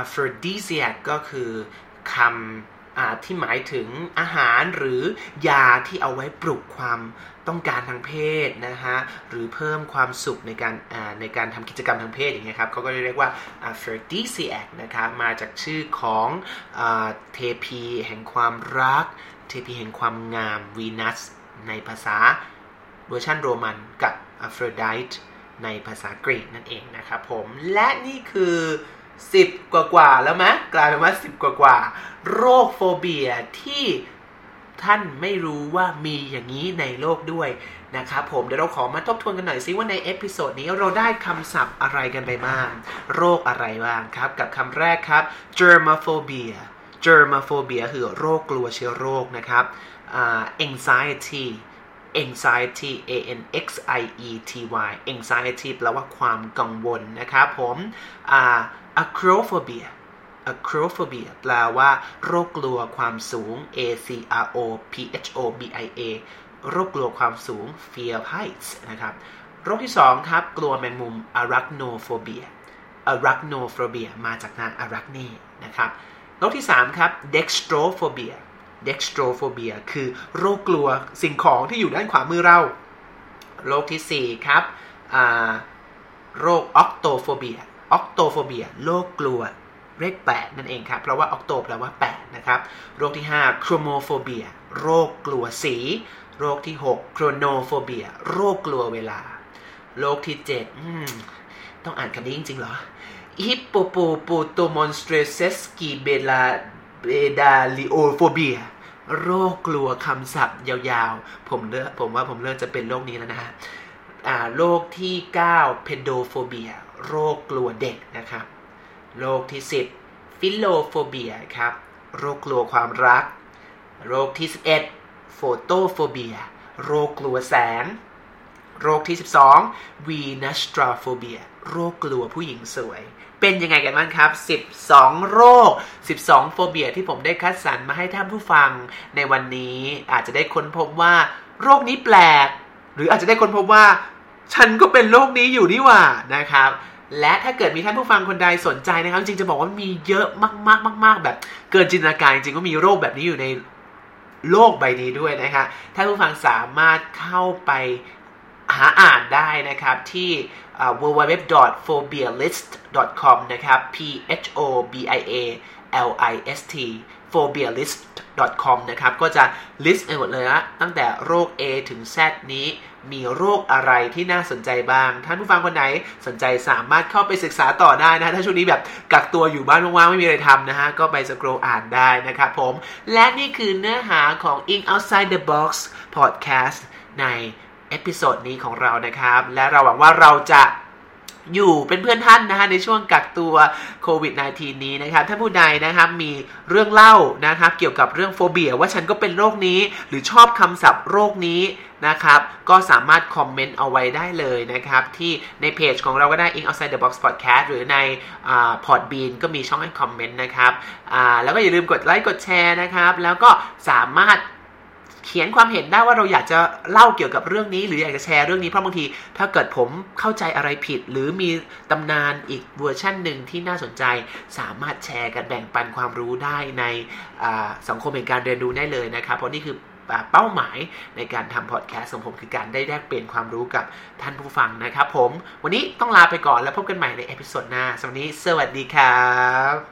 aphrodisiac ก็คือคำที่หมายถึงอาหารหรือยาที่เอาไว้ปลุกความ ต้องการทางเพศนะฮะหรือเพิ่มความสุขในการในการทำกิจกรรมทางเพศอย่างเงี้ยครับเขาก็เรียกว่า aphrodisiac นะครับมาจากชื่อของเทพีแห่งความรัก เทพีแห่งความงามวีนัสในภาษาเวอร์ชันโรมันกับ Aphrodite ในภาษากรีกนั่นเองนะครับผมและนี่คือ10กว่ากว่าแล้วไหมกลายเป็นว่า10กว่ากว่า โรค phobia ที่ ท่านไม่รู้ว่ามีอย่างนี้ในโลกด้วยนะครับผมเดี๋ยวเราขอมาทบทวนกันหน่อยซิว่าใน episode นี้เราได้คำศัพท์อะไรกันไปบ้างโรคอะไรบ้างครับ กับคำแรกครับ germophobia germophobia คือโรคกลัวเชื้อโรคนะครับ uh, anxiety anxiety a n x i e t y anxiety แปลว่าความกังวลนะครับผม uh, acrophobia acrophobia แปลว่า โรคกลัวความสูง a c r o p h o b i a โรคกลัวความสูง fear heights นะครับโรคที่2ครับ กลัวแมงมุม arachnophobia arachnophobia มาจากนางอารักนีนะครับโรคที่3ครับ dextrophobia dextrophobia คือโรคกลัวสิ่งของที่อยู่ด้านขวามือเรา โรคที่4ครับโรค octophobia octophobia โรคกลัว เลข8นั่นเองครับ เพราะว่า octo แปลว่า 8 นะครับ โรคที่5 chromophobia โรคกลัวสี โรคที่6 chronophobia โรคกลัวเวลา โรคที่7ต้องอ่านคำนี้จริงๆเหรอ hippopotamonstrosesky bela bedaliophobia โรคกลัวคำศัพท์ยาวๆ ผมเลือกผมว่าผมเลือกจะเป็นโรคนี้แล้วนะฮะโรคที่9 pedophobia โรคกลัวเด็กนะครับ โรคที่ 10 philophobia ครับ โรคกลัวความรัก โรคที่ 11 photophobia โรคกลัวแสง โรคที่ 12 venustrophobia โรคกลัวผู้หญิงสวย เป็นยังไงกันบ้างครับ 12 โรค 12 โฟเบียที่ผมได้คัดสรรมาให้ท่านผู้ฟัง ในวันนี้อาจจะได้ค้นพบว่า โรคนี้แปลก หรืออาจจะได้ค้นพบว่า ฉันก็เป็นโรคนี้อยู่นี่หว่านะครับ และถ้าเกิดมีท่านผู้ฟังคนใดสนใจนะครับ จริงจะบอกว่ามีเยอะมากๆๆแบบเกินจินตนาการจริงก็มีโรคแบบนี้อยู่ในโลกใบนี้ด้วยนะครับท่านผู้ฟังสามารถเข้าไปหาอ่านได้นะครับที่ www.phobialist.com นะครับ p h o b i a l i s t phobialist.com นะครับ ก็จะ list ไปหมดเลยนะตั้งแต่โรค A ถึง Z นี้ มีโรคอะไรที่น่าสนใจบ้าง ท่านผู้ฟังคนไหนสนใจสามารถเข้าไปศึกษาต่อได้นะ ถ้าช่วงนี้แบบกักตัวอยู่บ้านว่างๆ ไม่มีอะไรทำนะฮะ ก็ไปสครออ่านได้นะครับผม และนี่คือเนื้อหาของ In Outside the Box Podcast ใน episode นี้ของเรานะครับ และเราหวังว่าเราจะ อยู่เป็นเพื่อนท่านนะฮะในช่วงกักตัวโควิด -19 นี้นะครับถ้าผู้ใดนะครับมีเรื่องเล่านะครับเกี่ยวกับเรื่อง phobia ว่าฉันก็เป็นโรคนี้ หรือชอบคำศัพท์โรคนี้นะครับ ก็สามารถคอมเมนต์เอาไว้ได้เลยนะครับ ที่ในเพจของเราก็ได้ English Outside the Box Podcast หรือใน Podbean ก็มีช่องให้คอมเมนต์นะครับแล้วก็อย่าลืมกดไลค์กดแชร์นะครับ แล้วก็สามารถ เขียนความเห็นได้ว่าเราอยากจะเล่าเกี่ยวกับเรื่องนี้ หรืออยากจะแชร์เรื่องนี้เพราะบางทีถ้าเกิดผมเข้าใจอะไรผิด หรือมีตำนานอีกเวอร์ชันหนึ่งที่น่าสนใจ สามารถแชร์กันแบ่งปันความรู้ได้ในสังคมแห่งการเรียนรู้ได้เลยนะครับ เพราะนี่คือเป้าหมายในการทำพอดแคสต์ของผมคือการได้แลกเปลี่ยนความรู้กับท่านผู้ฟังนะครับผมวันนี้ต้องลาไปก่อนแล้วพบกันใหม่ใน episode หน้าสำหรับวันนี้สวัสดีครับบ